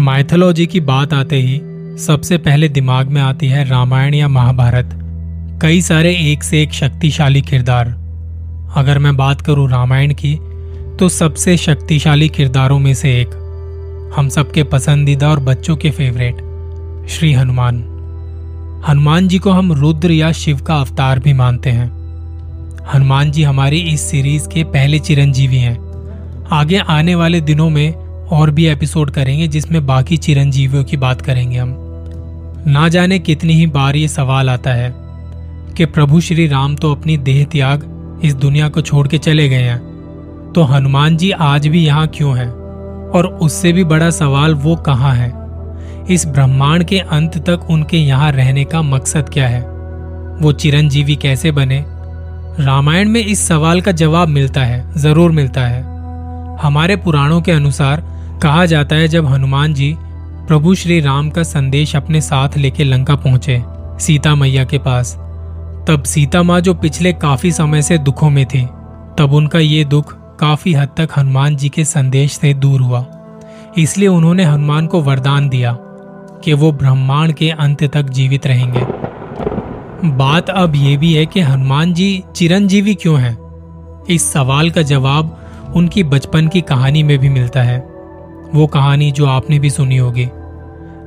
Mythology की बात आते ही सबसे पहले दिमाग में आती है रामायण या महाभारत। कई सारे एक से एक शक्तिशाली किरदार। अगर मैं बात करूँ रामायण की तो सबसे शक्तिशाली किरदारों में से एक। हम सबके पसंदीदा और बच्चों के फेवरेट श्री हनुमान। हनुमान जी को हम रुद्र या शिव का अवतार भी मानते हैं। हनुमान जी हमारी इस सीरीज़ के पहले चिरंजीवी हैं। आगे आने वाले दिनों में और भी एपिसोड करेंगे जिसमें बाकी चिरंजीवियों की बात करेंगे हम। ना जाने कितनी ही बार ये सवाल आता है कि प्रभु श्री राम तो अपनी देह त्याग इस दुनिया को छोड़ के चले गए हैं। तो हनुमान जी आज भी यहाँ क्यों हैं? और उससे भी बड़ा सवाल वो कहाँ है? इस ब्रह्मांड के अंत तक उनके यहाँ रहने का मकसद क्या है? वो चिरंजीवी कैसे बने? रामायण में इस सवाल का जवाब मिलता है, ज़रूर मिलता है। हमारे पुराणों के अनुसार कहा जाता है जब हनुमान जी प्रभु श्री राम का संदेश अपने साथ लेके लंका पहुँचे, सीता मैया के पास। तब सीता माँ जो पिछले काफ़ी समय से दुखों में थी, तब उनका ये दुख काफ़ी हद तक हनुमान जी के संदेश से दूर हुआ। इसलिए उन्होंने हनुमान को वरदान दिया कि वो ब्रह्मांड के अंत तक जीवित रहेंगे। बात अब ये भी है कि हनुमान जी चिरंजीवी क्यों हैं? इस सवाल का जवाब उनकी बचपन की कहानी में भी मिलता है। वो कहानी जो आपने भी सुनी होगी।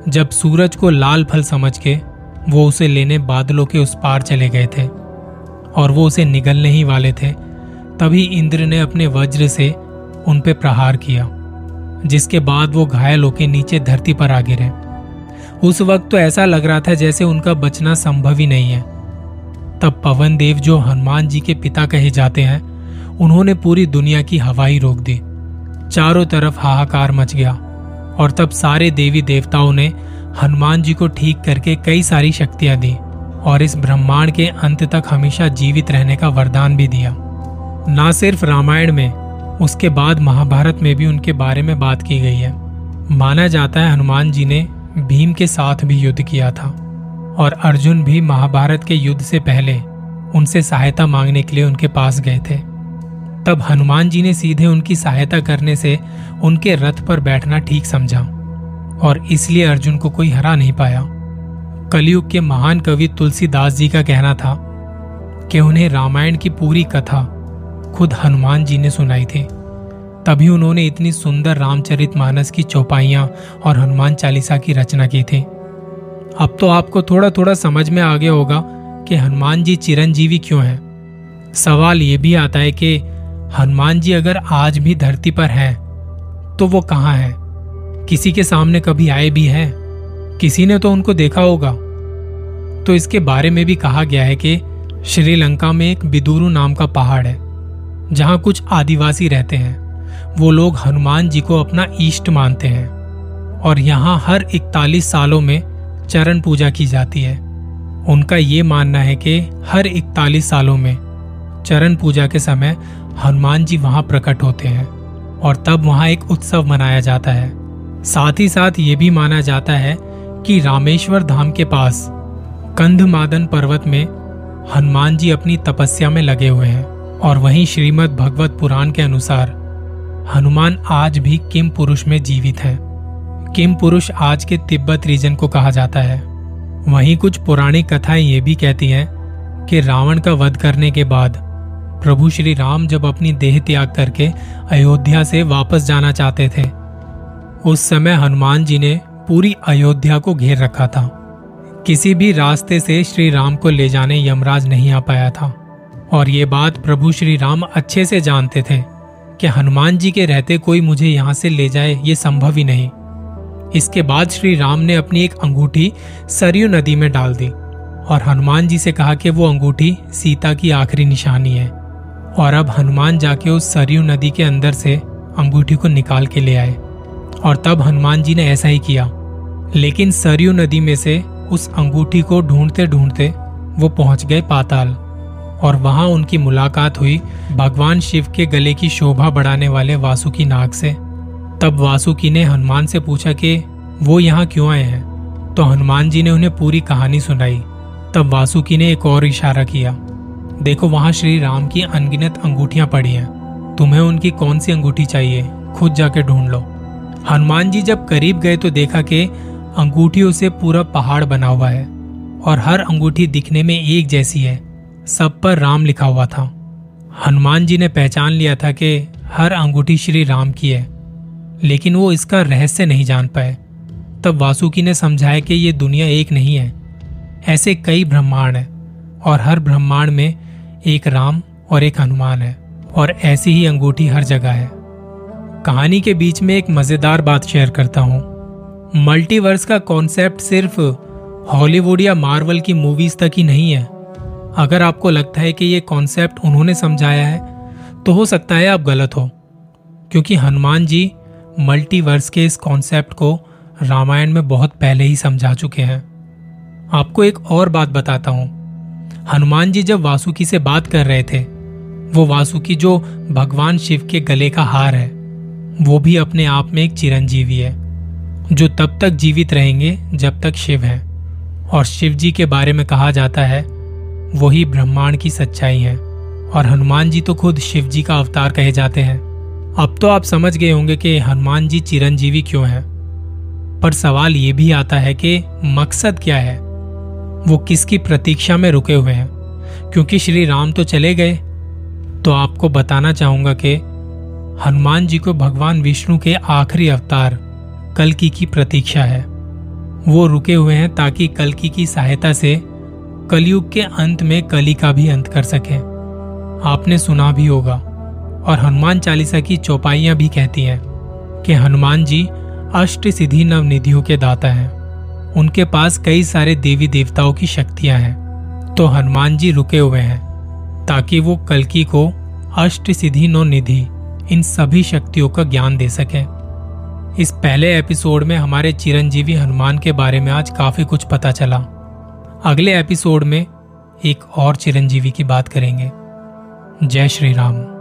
जब सूरज को लाल फल समझ के वो उसे लेने बादलों के उस पार चले गए थे और वो उसे निगलने ही वाले थे, तभी इंद्र ने अपने वज्र से उन पे प्रहार किया, जिसके बाद वो घायल होकर नीचे धरती पर आ गिरे। उस वक्त तो ऐसा लग रहा था जैसे उनका बचना संभव ही नहीं है। तब पवन देव जो हनुमान जी के पिता कहे जाते हैं, उन्होंने पूरी दुनिया की हवाई रोक दी। चारों तरफ़ हाहाकार मच गया और तब सारे देवी देवताओं ने हनुमान जी को ठीक करके कई सारी शक्तियाँ दी और इस ब्रह्मांड के अंत तक हमेशा जीवित रहने का वरदान भी दिया। ना सिर्फ़ रामायण में, उसके बाद महाभारत में भी उनके बारे में बात की गई है। माना जाता है हनुमान जी ने भीम के साथ भी युद्ध किया था और अर्जुन भी महाभारत के युद्ध से पहले उनसे सहायता मांगने के लिए उनके पास गए थे। तब हनुमान जी ने सीधे उनकी सहायता करने से उनके रथ पर बैठना ठीक समझा और इसलिए अर्जुन को कोई हरा नहीं पाया। कलयुग के महान कवि तुलसीदास जी का कहना था कि उन्हें रामायण की पूरी कथा खुद हनुमान जी ने सुनाई थी। तभी उन्होंने इतनी सुंदर रामचरित मानस की चौपाइयाँ और हनुमान चालीसा की रचना की थी। अब तो आपको थोड़ा थोड़ा समझ में आ गया होगा कि हनुमान जी चिरंजीवी क्यों हैं। सवाल ये भी आता है कि हनुमान जी अगर आज भी धरती पर हैं तो वो कहाँ हैं? किसी के सामने कभी आए भी हैं? किसी ने तो उनको देखा होगा। तो इसके बारे में भी कहा गया है कि श्रीलंका में एक बिदुरु नाम का पहाड़ है, जहाँ कुछ आदिवासी रहते हैं। वो लोग हनुमान जी को अपना ईष्ट मानते हैं और यहाँ हर इकतालीस सालों में चरण पूजा की जाती है। उनका ये मानना है कि हर इकतालीस सालों में चरण पूजा के समय हनुमान जी वहाँ प्रकट होते हैं और तब वहाँ एक उत्सव मनाया जाता है साथ ही साथ ये भी माना जाता है कि रामेश्वर धाम के पास कंधमादन पर्वत में हनुमान जी अपनी तपस्या में लगे हुए हैं और वहीं श्रीमद् भगवत पुराण के अनुसार हनुमान आज भी किम पुरुष में जीवित हैं। किम पुरुष आज के तिब्बत रीजन को कहा जाता है वहीं कुछ पौराणिक कथाएँ ये भी कहती हैं कि रावण का वध करने के बाद प्रभु श्री राम जब अपनी देह त्याग करके अयोध्या से वापस जाना चाहते थे, उस समय हनुमान जी ने पूरी अयोध्या को घेर रखा था। किसी भी रास्ते से श्री राम को ले जाने यमराज नहीं आ पाया था। और ये बात प्रभु श्री राम अच्छे से जानते थे कि हनुमान जी के रहते कोई मुझे यहाँ से ले जाए, ये संभव ही नहीं। इसके बाद श्री राम ने अपनी एक अंगूठी सरयू नदी में डाल दी और हनुमान जी से कहा कि वो अंगूठी सीता की आखिरी निशानी है। और अब हनुमान जाके उस सरयू नदी के अंदर से अंगूठी को निकाल के ले आए। और तब हनुमान जी ने ऐसा ही किया। लेकिन सरयू नदी में से उस अंगूठी को ढूंढते ढूंढते वो पहुँच गए पाताल। और वहाँ उनकी मुलाकात हुई भगवान शिव के गले की शोभा बढ़ाने वाले वासुकी नाग से। तब वासुकी ने हनुमान से पूछा कि, वो यहाँ क्यों आए हैं? तो हनुमान जी ने उन्हें पूरी कहानी सुनाई। तब वासुकी ने एक और इशारा किया। देखो, वहाँ श्री राम की अनगिनत अंगूठियाँ पड़ी हैं। तुम्हें उनकी कौन सी अंगूठी चाहिए? खुद जाके ढूंढ लो। हनुमान जी जब करीब गए तो देखा कि अंगूठियों से पूरा पहाड़ बना हुआ है और हर अंगूठी दिखने में एक जैसी है। सब पर राम लिखा हुआ था। हनुमान जी ने पहचान लिया था कि हर अंगूठी श्री राम की है, लेकिन वो इसका रहस्य नहीं जान पाए। तब वासुकी ने समझाया कि ये दुनिया एक नहीं है, ऐसे कई ब्रह्मांड हैं और हर ब्रह्मांड में एक राम और एक हनुमान है, और ऐसी ही अंगूठी हर जगह है। कहानी के बीच में एक मज़ेदार बात शेयर करता हूँ। मल्टीवर्स का कॉन्सेप्ट सिर्फ़ हॉलीवुड या मार्वल की मूवीज़ तक ही नहीं है। अगर आपको लगता है कि ये कॉन्सेप्ट उन्होंने समझाया है तो हो सकता है आप गलत हो। क्योंकि हनुमान जी मल्टीवर्स के इस कॉन्सेप्ट को रामायण में बहुत पहले ही समझा चुके हैं। आपको एक और बात बताता हूँ। हनुमान जी जब वासुकी से बात कर रहे थे, वो वासुकी जो भगवान शिव के गले का हार है, वो भी अपने आप में एक चिरंजीवी है, जो तब तक जीवित रहेंगे जब तक शिव है। और शिव जी के बारे में कहा जाता है, वही ब्रह्मांड की सच्चाई है। और हनुमान जी तो खुद शिव जी का अवतार कहे जाते हैं। अब तो आप समझ गए होंगे कि हनुमान जी चिरंजीवी क्यों हैं। पर सवाल ये भी आता है कि मकसद क्या है? वो किसकी प्रतीक्षा में रुके हुए हैं? क्योंकि श्री राम तो चले गए। तो आपको बताना चाहूँगा कि हनुमान जी को भगवान विष्णु के आखिरी अवतार कलकी की प्रतीक्षा है। वो रुके हुए हैं ताकि कलकी की सहायता से कलयुग के अंत में कली का भी अंत कर सके। आपने सुना भी होगा, और हनुमान चालीसा की चौपाइयाँ भी कहती हैं कि हनुमान जी अष्ट सिद्धि नव निधियों के दाता हैं। उनके पास कई सारे देवी देवताओं की शक्तियाँ हैं। तो हनुमान जी रुके हुए हैं, ताकि वो कलकी को अष्ट सिद्धि नव निधि इन सभी शक्तियों का ज्ञान दे सके। इस पहले एपिसोड में हमारे चिरंजीवी हनुमान के बारे में आज काफ़ी कुछ पता चला। अगले एपिसोड में एक और चिरंजीवी की बात करेंगे। जय श्री राम।